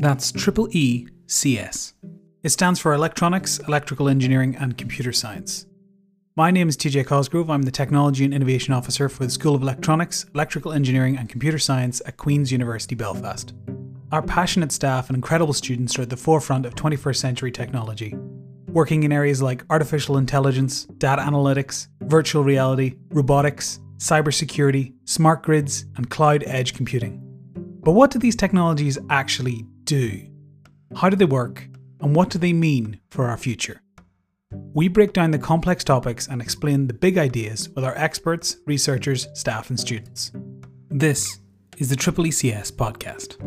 That's triple E CS. It stands for Electronics, Electrical Engineering and Computer Science. My name is TJ Cosgrove. I'm the Technology and Innovation Officer for the School of Electronics, Electrical Engineering and Computer Science at Queen's University Belfast. Our passionate staff and incredible students are at the forefront of 21st century technology, working in areas like artificial intelligence, data analytics, virtual reality, robotics, cybersecurity, smart grids, and cloud edge computing. But what do these technologies actually do? How do they work? And what do they mean for our future? We break down the complex topics and explain the big ideas with our experts, researchers, staff, and students. This is the Triple ECS podcast.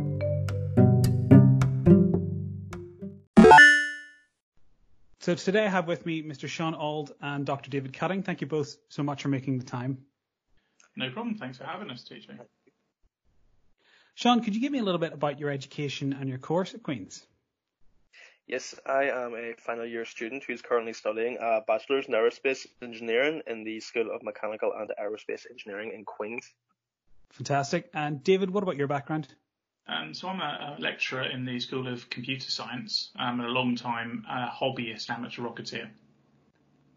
So today I have with me Mr. Sean Auld and Dr. David Cutting. Thank you both so much for making the time. No problem. Thanks for having us, TJ. Sean, could you give me a little bit about your education and your course at Queen's? Yes, I am a final year student who is currently studying a bachelor's in aerospace engineering in the School of Mechanical and Aerospace Engineering in Queen's. Fantastic. And David, what about your background? Um, so I'm a, a, lecturer in the School of Computer Science. I'm a long time uh, hobbyist amateur rocketeer.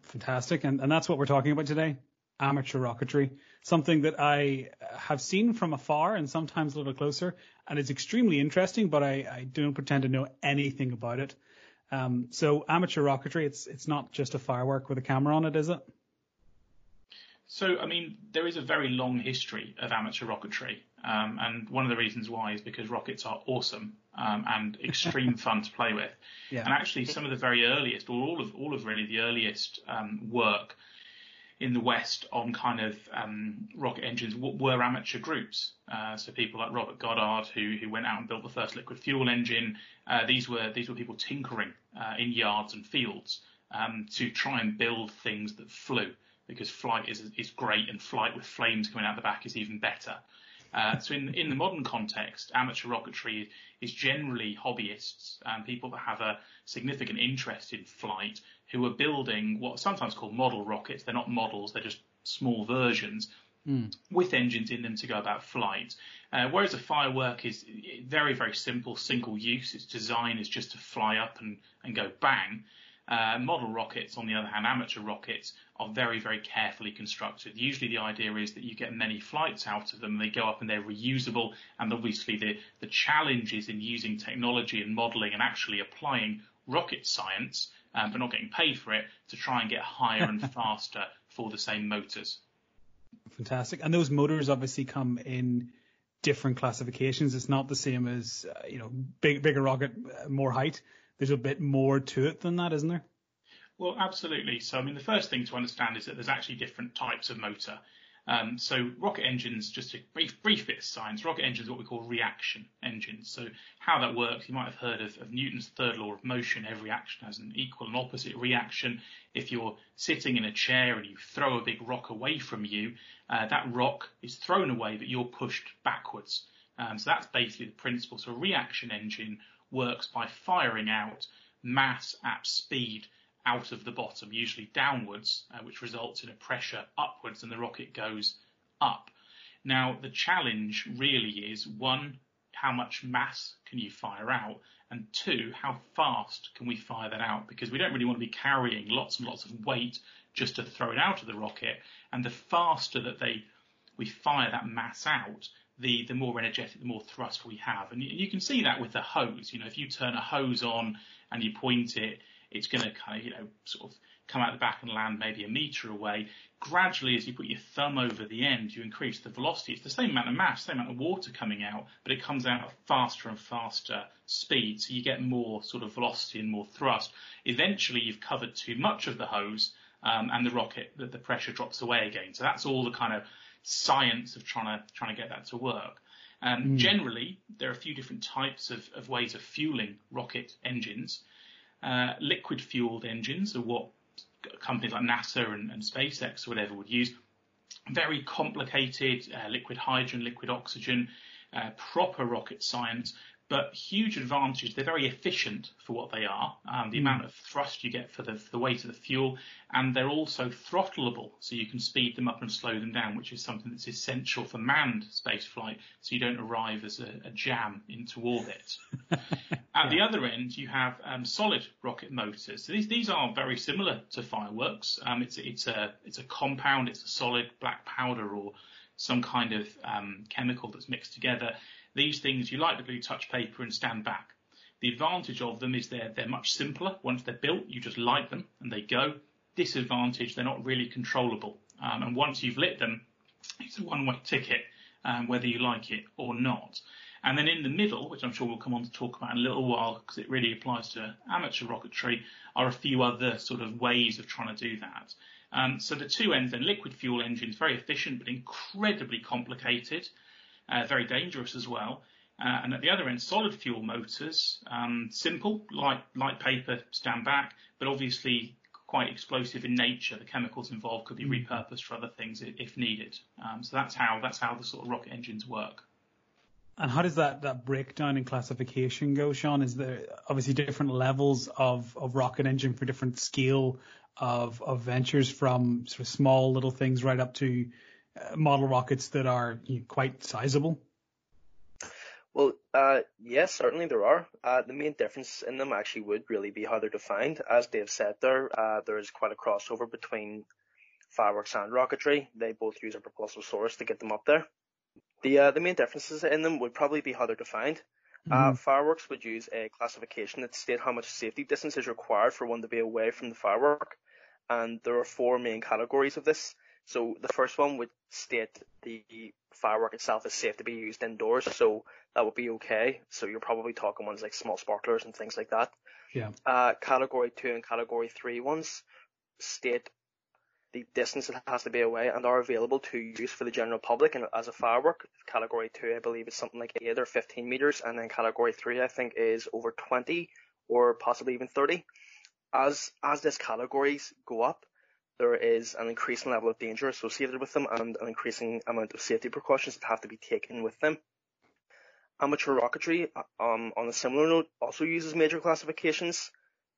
Fantastic. And, and that's what we're talking about today amateur rocketry, something that I have seen from afar and sometimes a little closer. And it's extremely interesting, but I, I don't pretend to know anything about it. Um, so amateur rocketry, it's it's not just a firework with a camera on it, is it? So, I mean, there is a very long history of amateur rocketry, um, and one of the reasons why is because rockets are awesome um, and extreme fun to play with. Yeah. And actually, some of the very earliest, or all of all of really the earliest um, work in the West on kind of um, rocket engines were amateur groups. Uh, so people like Robert Goddard, who who went out and built the first liquid fuel engine. Uh, these were these were people tinkering uh, in yards and fields um, to try and build things that flew because flight is is great and flight with flames coming out the back is even better. Uh, so in in the modern context, amateur rocketry is generally hobbyists and people that have a significant interest in flight who are building what are sometimes called model rockets. They're not models, they're just small versions mm. with engines in them to go about flight. Uh, whereas a firework is very, very simple, single use. Its design is just to fly up and, and go bang. Uh, model rockets, on the other hand, amateur rockets, are very, very carefully constructed. Usually the idea is that you get many flights out of them, they go up and they're reusable, and obviously the, the challenge is in using technology and modelling and actually applying rocket science um, but not getting paid for it to try and get higher and faster for the same motors. Fantastic. And those motors obviously come in different classifications. It's not the same as, uh, you know, big, bigger rocket, uh, more height. There's a bit more to it than that, isn't there? Well, absolutely. So, I mean, the first thing to understand is that there's actually different types of motor. Um, so rocket engines, just a brief, brief bit of science, rocket engines are what we call reaction engines. So how that works, you might have heard of, of Newton's third law of motion. Every action has an equal and opposite reaction. If you're sitting in a chair and you throw a big rock away from you, uh, that rock is thrown away, but you're pushed backwards. Um, so that's basically the principle. So a reaction engine works by firing out mass at speed out of the bottom, usually downwards, uh, which results in a pressure upwards and the rocket goes up. Now, the challenge really is one, how much mass can you fire out? And two, how fast can we fire that out? Because we don't really want to be carrying lots and lots of weight just to throw it out of the rocket. And the faster that they we fire that mass out, the the more energetic, the more thrust we have. And you, you can see that with the hose. You know, if you turn a hose on and you point it it's going to kind of, you know, sort of come out the back and land maybe a meter away. Gradually, as you put your thumb over the end, you increase the velocity. It's the same amount of mass, same amount of water coming out, but it comes out at faster and faster speed. So you get more sort of velocity and more thrust. Eventually, you've covered too much of the hose, um, and the rocket, the, the pressure drops away again. So that's all the kind of science of trying to trying to get that to work. Um, mm. Generally, there are a few different types of, of ways of fueling rocket engines. Uh, liquid fueled engines are what companies like NASA and, and SpaceX or whatever would use. Very complicated uh, liquid hydrogen, liquid oxygen, uh, proper rocket science, but huge advantages. They're very efficient for what they are. Um, the mm. amount of thrust you get for the, for the weight of the fuel, and they're also throttleable, so you can speed them up and slow them down, which is something that's essential for manned spaceflight, so you don't arrive as a, a jam into orbit. At yeah. the other end, you have um, solid rocket motors. So these these are very similar to fireworks. Um, it's it's a it's a compound. It's a solid black powder or some kind of um, chemical that's mixed together these things, you light the glue, touch paper and stand back. The advantage of them is they're, they're much simpler. Once they're built, you just light them and they go. Disadvantage, they're not really controllable. Um, and once you've lit them, it's a one-way ticket, um, whether you like it or not. And then in the middle, which I'm sure we'll come on to talk about in a little while because it really applies to amateur rocketry, are a few other sort of ways of trying to do that. Um, so the two ends then, liquid fuel engines, very efficient but incredibly complicated uh, very dangerous as well. Uh, and at the other end, solid fuel motors, um, simple, light, light paper, stand back, but obviously quite explosive in nature. The chemicals involved could be mm. repurposed for other things if needed. Um, so that's how that's how the sort of rocket engines work. And how does that, that breakdown in classification go, Sean? Is there obviously different levels of, of rocket engine for different scale of, of ventures from sort of small little things right up to model rockets that are quite sizable? Well, uh, yes, certainly there are. Uh, the main difference in them actually would really be how they're defined. As Dave said there, uh, there is quite a crossover between fireworks and rocketry. They both use a propulsive source to get them up there. The uh, the main differences in them would probably be how they're defined. Uh, mm-hmm. fireworks would use a classification that state how much safety distance is required for one to be away from the firework, and there are four main categories of this. So the first one would state the firework itself is safe to be used indoors, so that would be okay. So you're probably talking ones like small sparklers and things like that. Yeah. Uh, category two and category three ones state the distance it has to be away and are available to use for the general public and as a firework. Category two, I believe, is something like eight or 15 meters, and then category three, I think, is over 20 or possibly even 30. As as these categories go up, there is an increasing level of danger associated with them and an increasing amount of safety precautions that have to be taken with them. Amateur rocketry, um, on a similar note, also uses major classifications,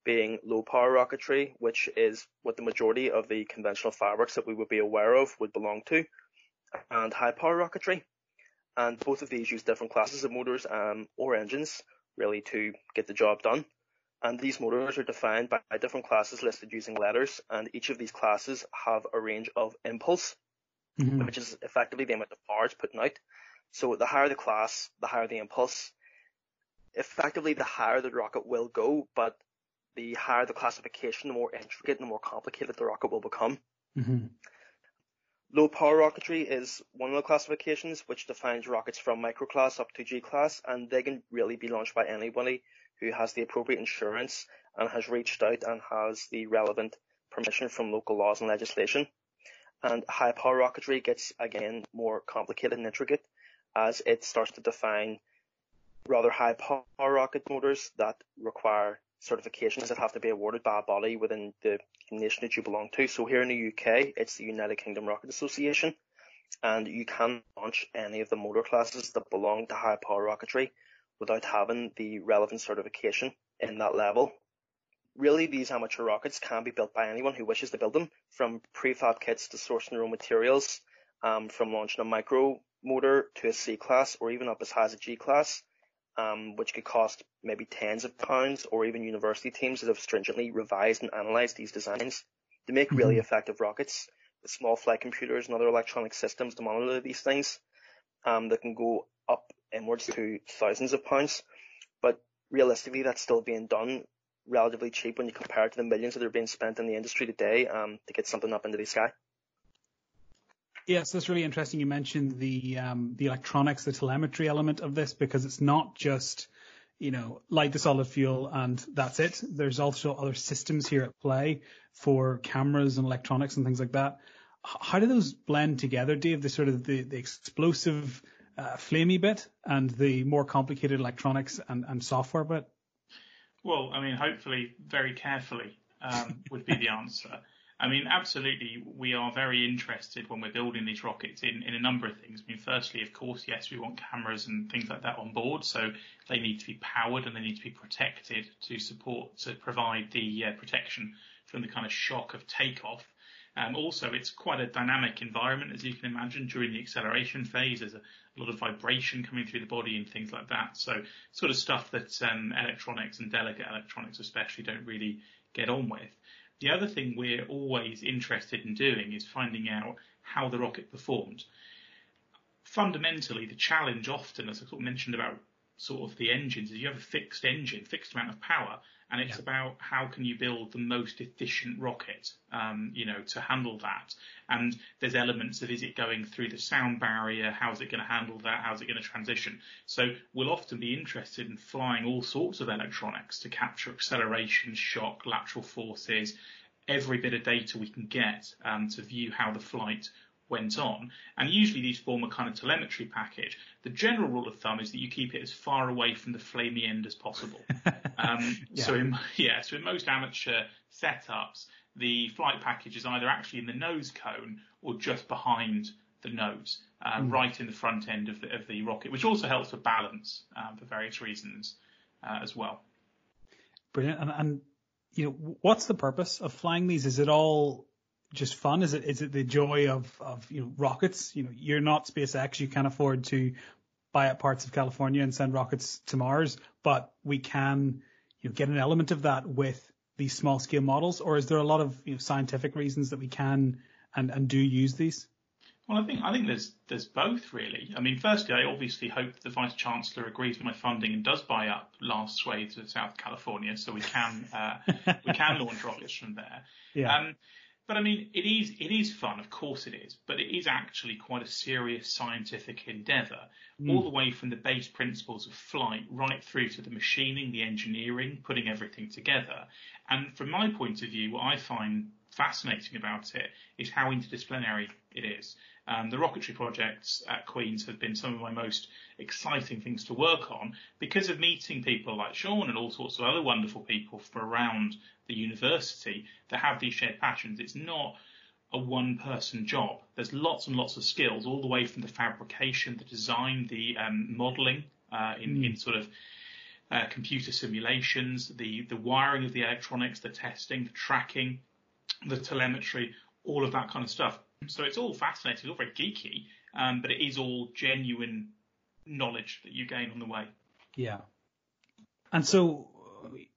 being low power rocketry, which is what the majority of the conventional fireworks that we would be aware of would belong to, and high power rocketry. And both of these use different classes of motors um, or engines really to get the job done and these motors are defined by different classes listed using letters, and each of these classes have a range of impulse, mm-hmm. which is effectively the amount of power it's putting out. So the higher the class, the higher the impulse. Effectively, the higher the rocket will go, but the higher the classification, the more intricate and the more complicated the rocket will become. Mm-hmm. Low power rocketry is one of the classifications which defines rockets from microclass up to G class, and they can really be launched by anybody who has the appropriate insurance and has reached out and has the relevant permission from local laws and legislation. And high power rocketry gets again more complicated and intricate as it starts to define rather high power rocket motors that require certifications that have to be awarded by a body within the nation that you belong to. So here in the UK, it's the United Kingdom Rocket Association, and you can launch any of the motor classes that belong to high power rocketry without having the relevant certification in that level. Really, these amateur rockets can be built by anyone who wishes to build them, from prefab kits to sourcing their own materials, um, from launching a micro motor to a C class or even up as high as a G class, um, which could cost maybe tens of pounds or even university teams that have stringently revised and analysed these designs to make really mm-hmm. effective rockets with small flight computers and other electronic systems to monitor these things um, that can go inwards to thousands of pounds. But realistically, that's still being done relatively cheap when you compare it to the millions that are being spent in the industry today um, to get something up into the sky. Yes, that's really interesting. You mentioned the um, the electronics, the telemetry element of this, because it's not just you know light the solid fuel and that's it. There's also other systems here at play for cameras and electronics and things like that. How do those blend together, Dave? The sort of the, the explosive uh, flamey bit and the more complicated electronics and, and software bit? Well, I mean, hopefully very carefully um, would be the answer. I mean, absolutely, we are very interested when we're building these rockets in, in a number of things. I mean, firstly, of course, yes, we want cameras and things like that on board, so they need to be powered and they need to be protected to support, to provide the uh, protection from the kind of shock of takeoff. Um, also, it's quite a dynamic environment, as you can imagine, during the acceleration phase. There's a, a lot of vibration coming through the body and things like that. So, sort of stuff that um, electronics and delicate electronics, especially, don't really get on with. The other thing we're always interested in doing is finding out how the rocket performed. Fundamentally, the challenge often, as I sort of mentioned about sort of the engines, is you have a fixed engine, fixed amount of power, and it's yeah. about how can you build the most efficient rocket, um, you know, to handle that. And there's elements of is it going through the sound barrier? How's it going to handle that? How's it going to transition? So we'll often be interested in flying all sorts of electronics to capture acceleration, shock, lateral forces, every bit of data we can get um, to view how the flight went on. And usually these form a kind of telemetry package. The general rule of thumb is that you keep it as far away from the flamey end as possible. Um, yeah. So in, yeah, so in most amateur setups, the flight package is either actually in the nose cone or just behind the nose, uh, mm. right in the front end of the, of the rocket, which also helps for balance um, for various reasons uh, as well. Brilliant. And, and you know, what's the purpose of flying these? Is it all just fun? Is it is it the joy of of you know rockets? You know, you're not SpaceX. You can't afford to buy up parts of California and send rockets to Mars, but we can you know get an element of that with these small scale models, or is there a lot of you know, scientific reasons that we can and and do use these? Well, I think I think there's there's both really. I mean, firstly, I obviously hope the vice chancellor agrees with my funding and does buy up last swathes of South California, so we can uh, we can launch rockets from there. Yeah. Um, but I mean, it is it is fun, of course it is, but it is actually quite a serious scientific endeavour, mm. all the way from the base principles of flight right through to the machining, the engineering, putting everything together. And from my point of view, what I find fascinating about it is how interdisciplinary it is. Um, the rocketry projects at Queen's have been some of my most exciting things to work on because of meeting people like Sean and all sorts of other wonderful people from around the university that have these shared passions. It's not a one person job. There's lots and lots of skills all the way from the fabrication, the design, the um, modeling uh, in, mm. in sort of uh, computer simulations, the, the wiring of the electronics, the testing, the tracking, the telemetry, all of that kind of stuff. So it's all fascinating, it's all very geeky, um, but it is all genuine knowledge that you gain on the way. Yeah. And so,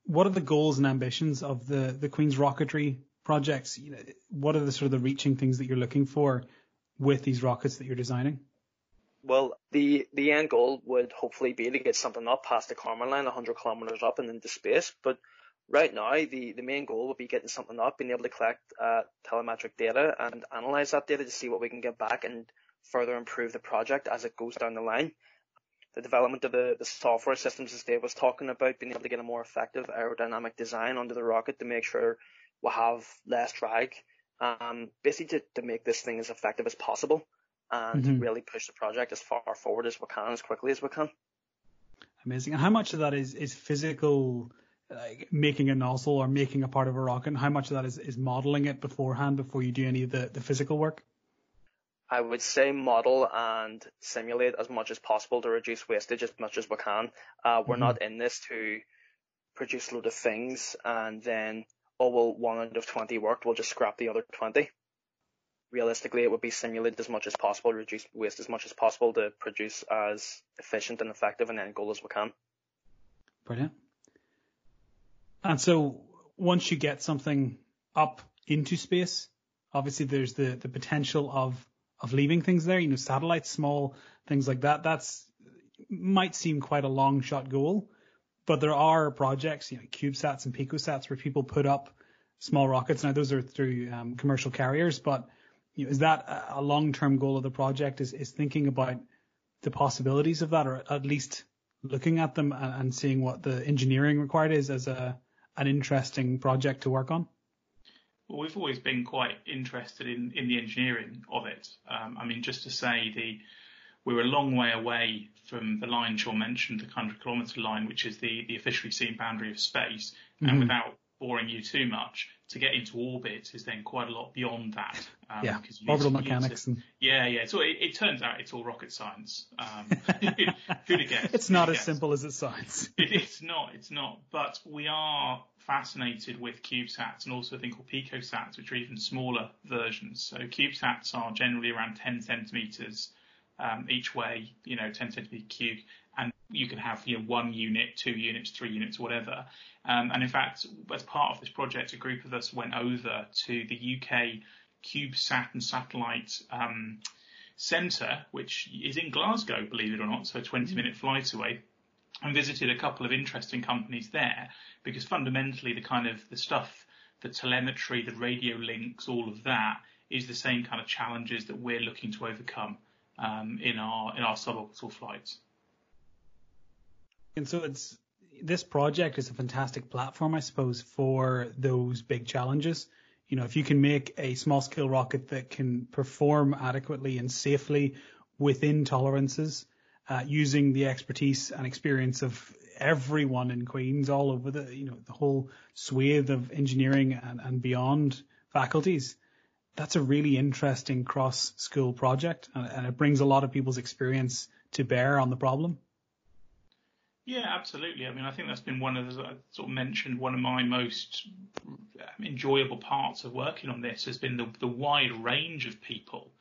what are the goals and ambitions of the the Queen's rocketry projects? You know, what are the sort of the reaching things that you're looking for with these rockets that you're designing? Well, the the end goal would hopefully be to get something up past the Kármán line, 100 kilometers up and into space. But right now, the, the main goal would be getting something up, being able to collect uh, telemetric data and analyze that data to see what we can get back and further improve the project as it goes down the line. The development of the, the software systems, as Dave was talking about, being able to get a more effective aerodynamic design under the rocket to make sure we have less drag, um, basically to, to make this thing as effective as possible and mm-hmm. really push the project as far forward as we can, as quickly as we can. Amazing. And how much of that is, is physical like making a nozzle or making a part of a rocket, and how much of that is, is modeling it beforehand before you do any of the, the physical work? I would say model and simulate as much as possible to reduce wastage as much as we can. Uh, we're mm-hmm. not in this to produce a load of things and then, oh, well, one out of 20 worked, we'll just scrap the other 20. Realistically, it would be simulated as much as possible, reduce waste as much as possible to produce as efficient and effective an end goal as we can. Brilliant. And so once you get something up into space, obviously there's the, the potential of, of leaving things there, you know, satellites, small things like that. That's might seem quite a long shot goal, but there are projects, you know, CubeSats and PicoSats where people put up small rockets. Now those are through um, commercial carriers, but you know, is that a long-term goal of the project? Is is thinking about the possibilities of that, or at least looking at them and, and seeing what the engineering required is as a an interesting project to work on? Well, we've always been quite interested in, in the engineering of it. Um, I mean, just to say the we're a long way away from the line Sean mentioned, the 100 kilometre line, which is the, the officially seen boundary of space. Mm-hmm. And without boring you too much, to get into orbit is then quite a lot beyond that. Um, yeah, orbital mechanics. To, and... Yeah, yeah. So it, it, turns out it's all rocket science. Um, who'd have guessed? It's not as guessed? simple as it sounds. it, it's not. It's not. But we are fascinated with CubeSats and also a thing called PicoSats, which are even smaller versions. So CubeSats are generally around 10 centimeters um, each way, you know, 10 centimeter cubed, and you can have you know one unit, two units, three units, whatever. Um, and in fact, as part of this project, a group of us went over to the UK CubeSat and Satellite um, Centre, which is in Glasgow, believe it or not, so a 20 minute flight away, and visited a couple of interesting companies there because fundamentally the kind of the stuff, the telemetry, the radio links, all of that is the same kind of challenges that we're looking to overcome um, in our in our suborbital flights. And so it's this project is a fantastic platform, I suppose, for those big challenges. You know, if you can make a small scale rocket that can perform adequately and safely within tolerances, uh, using the expertise and experience of everyone in Queens, all over the, you know, the whole swathe of engineering and, and beyond faculties, that's a really interesting cross school project and, it brings a lot of people's experience to bear on the problem. Yeah, absolutely. I mean, I think that's been one of the, I sort of mentioned, one of my most enjoyable parts of working on this has been the, the wide range of people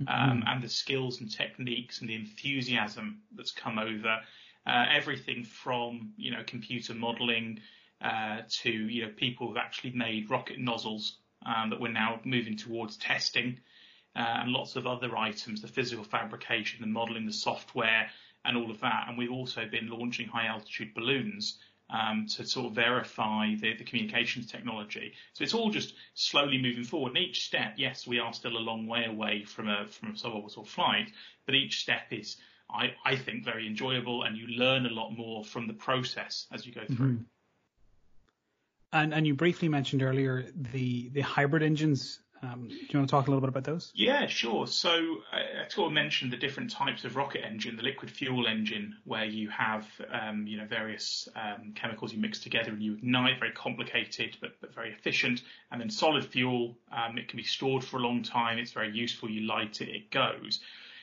mm-hmm. um, and the skills and techniques and the enthusiasm that's come over. Uh, everything from, you know, computer modeling uh, to, you know, people who've actually made rocket nozzles um, that we're now moving towards testing, uh, and lots of other items, the physical fabrication, the modeling, the software, and all of that. And we've also been launching high altitude balloons um, to sort of verify the, the, communications technology. So it's all just slowly moving forward. And each step, yes, we are still a long way away from a from a suborbital flight, but each step is, I, I think, very enjoyable, and you learn a lot more from the process as you go through. Mm-hmm. And and you briefly mentioned earlier the the hybrid engines. Um, do you want to talk a little bit about those? Yeah, sure. So I, I sort of mentioned the different types of rocket engine, the liquid fuel engine, where you have um, you know various um, chemicals you mix together and you ignite, very complicated but but very efficient. And then solid fuel, um, it can be stored for a long time. It's very useful. You light it, it goes.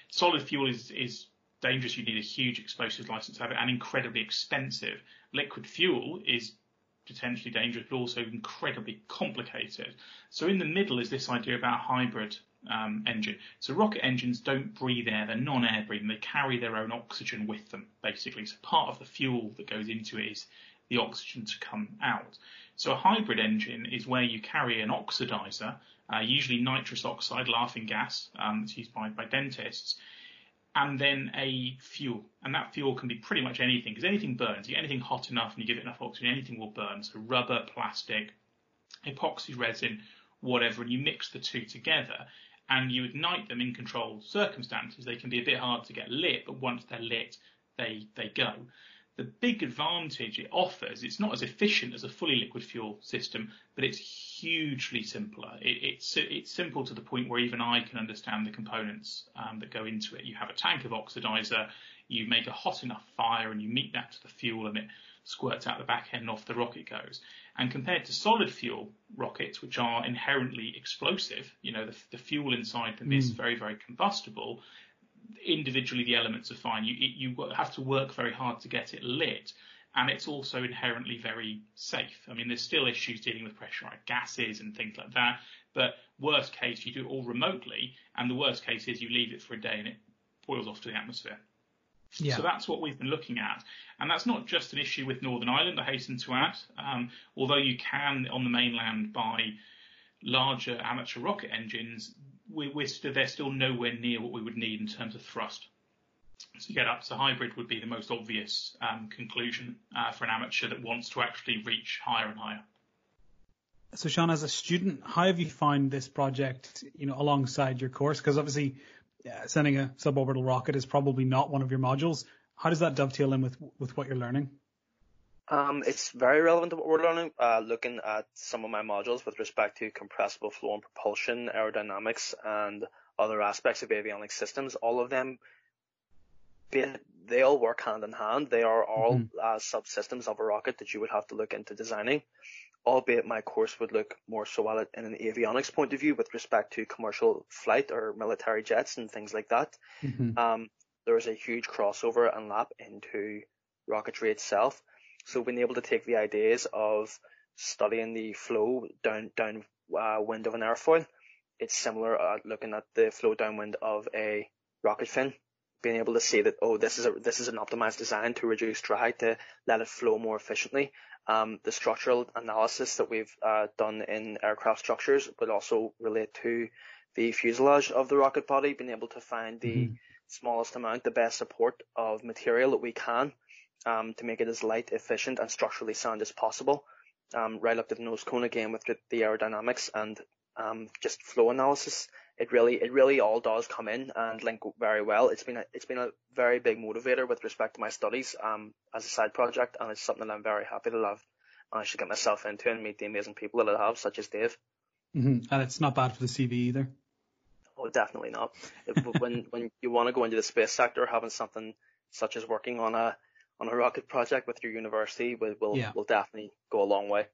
Solid fuel is is dangerous. You need a huge explosives license to have it, and incredibly expensive. Liquid fuel is potentially dangerous, but also incredibly complicated. So in the middle is this idea about hybrid um, engine. So rocket engines don't breathe air; they're non-air breathing. They carry their own oxygen with them, basically. So part of the fuel that goes into it is the oxygen to come out. So a hybrid engine is where you carry an oxidizer, uh, usually nitrous oxide, laughing gas, um, that's used by, by dentists, and then a fuel. And that fuel can be pretty much anything because anything burns. You get anything hot enough and you give it enough oxygen, anything will burn. So rubber, plastic, epoxy resin, whatever, and you mix the two together and you ignite them in controlled circumstances. They can be a bit hard to get lit, but once they're lit, they, they go the big advantage it offers, it's not as efficient as a fully liquid fuel system, but it's hugely simpler. It, it's it's simple to the point where even I can understand the components um, that go into it. You have a tank of oxidizer, you make a hot enough fire, and you meet that to the fuel, and it squirts out the back end, and off the rocket goes. And compared to solid fuel rockets, which are inherently explosive, you know, the, the fuel inside them mm. is very, very combustible individually the elements are fine. You you have to work very hard to get it lit, and it's also inherently very safe. I mean, there's still issues dealing with pressurized gases and things like that, but worst case you do it all remotely, and the worst case is you leave it for a day and it boils off to the atmosphere. Yeah. So that's what we've been looking at. And that's not just an issue with Northern Ireland, I hasten to add. Um, although you can on the mainland buy larger amateur rocket engines, we, we're st- they're still nowhere near what we would need in terms of thrust. So get up to hybrid would be the most obvious um, conclusion uh, for an amateur that wants to actually reach higher and higher. So Sean, as a student, how have you found this project, you know, alongside your course? Because obviously, uh, sending a suborbital rocket is probably not one of your modules. How does that dovetail in with with what you're learning? Um, it's very relevant to what we're learning, uh, looking at some of my modules with respect to compressible flow and propulsion, aerodynamics, and other aspects of avionics systems. All of them, they all work hand in hand. They are all mm-hmm. uh, subsystems of a rocket that you would have to look into designing. albeit my course would look more so at it in an avionics point of view with respect to commercial flight or military jets and things like that. Mm-hmm. Um, there is a huge crossover and lap into rocketry itself. So being able to take the ideas of studying the flow down down uh, wind of an airfoil, it's similar uh, looking at the flow downwind of a rocket fin, being able to see that oh this is a this is an optimized design to reduce drag to let it flow more efficiently. Um, the structural analysis that we've uh, done in aircraft structures would also relate to the fuselage of the rocket body, being able to find the mm-hmm. smallest amount, the best support of material that we can um, to make it as light, efficient, and structurally sound as possible. Um, right up to the nose cone again with the aerodynamics and um, just flow analysis. It really, it really all does come in and link very well. It's been a, it's been a very big motivator with respect to my studies um, as a side project, and it's something that I'm very happy to have. I should get myself into and meet the amazing people that I have, such as Dave. Mm-hmm. And it's not bad for the CV either. Oh, definitely not. when when you want to go into the space sector, having something such as working on a on a rocket project with your university will will, yeah. will definitely go a long way.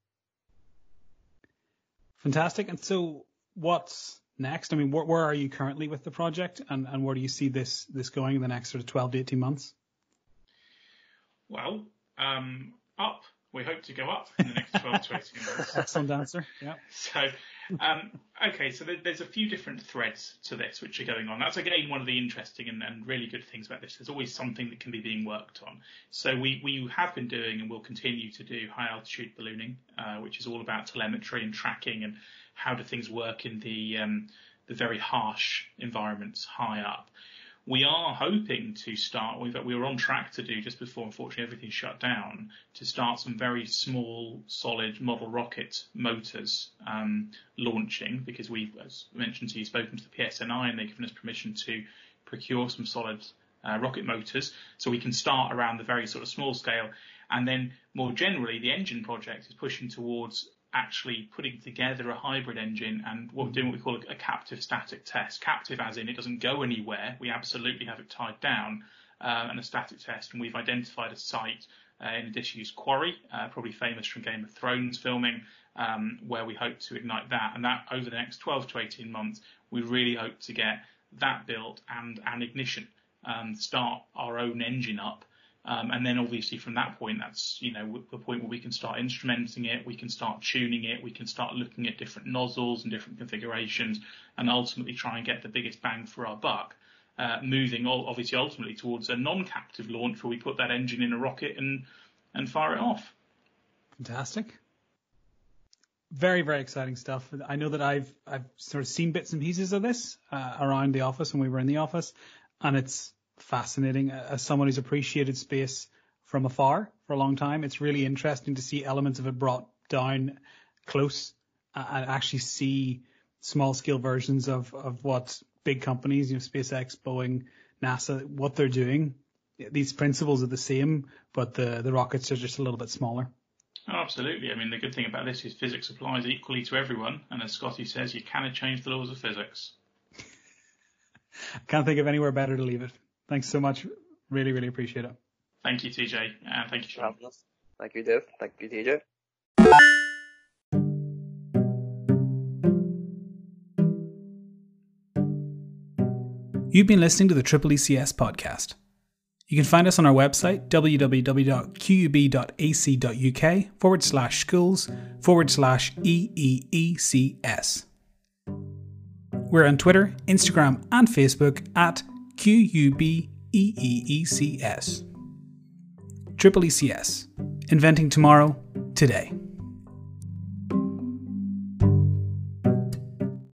Fantastic. And so, what's next? I mean, where, where are you currently with the project, and, and where do you see this this going in the next sort of 12 to 18 months? Well, um, up. We hope to go up in the next 12 to 18 months. Excellent answer. Yeah. So, um, okay, so there's a few different threads to this which are going on. That's again one of the interesting and, and, really good things about this. There's always something that can be being worked on. So we, we have been doing and will continue to do high altitude ballooning, uh, which is all about telemetry and tracking and how do things work in the um, the very harsh environments high up we are hoping to start, we were on track to do just before unfortunately everything shut down, to start some very small, solid model rocket motors um, launching because we've, as mentioned to you, spoken to the PSNI and they've given us permission to procure some solid uh, rocket motors so we can start around the very sort of small scale. And then more generally, the engine project is pushing towards actually putting together a hybrid engine and what, we're doing what we call a, a, captive static test. Captive as in it doesn't go anywhere. We absolutely have it tied down uh, and a static test. And we've identified a site uh, in a disused quarry, uh, probably famous from Game of Thrones filming, um, where we hope to ignite that. And that over the next 12 to 18 months, we really hope to get that built and an ignition, um, start our own engine up um, and then obviously from that point, that's, you know, the point where we can start instrumenting it, we can start tuning it, we can start looking at different nozzles and different configurations and ultimately try and get the biggest bang for our buck. Uh, moving obviously ultimately towards a non-captive launch where we put that engine in a rocket and, and fire it off. Fantastic. Very, very exciting stuff. I know that I've, I've sort of seen bits and pieces of this, uh, around the office when we were in the office and it's, fascinating. As someone who's appreciated space from afar for a long time, it's really interesting to see elements of it brought down close and actually see small scale versions of, of what big companies, you know, SpaceX, Boeing, NASA, what they're doing. These principles are the same, but the, the rockets are just a little bit smaller. Oh, absolutely. I mean, the good thing about this is physics applies equally to everyone. And as Scotty says, you cannot change the laws of physics. I can't think of anywhere better to leave it. Thanks so much. Really, really appreciate it. Thank you, TJ. And thank you, Sean. Thank you, Dave. Thank you, TJ. You've been listening to the Triple ECS podcast. You can find us on our website, www.qub.ac.uk forward slash schools forward slash EEECS. We're on Twitter, Instagram, and Facebook at Q U B E E E C S. Triple ECS. Inventing tomorrow, today.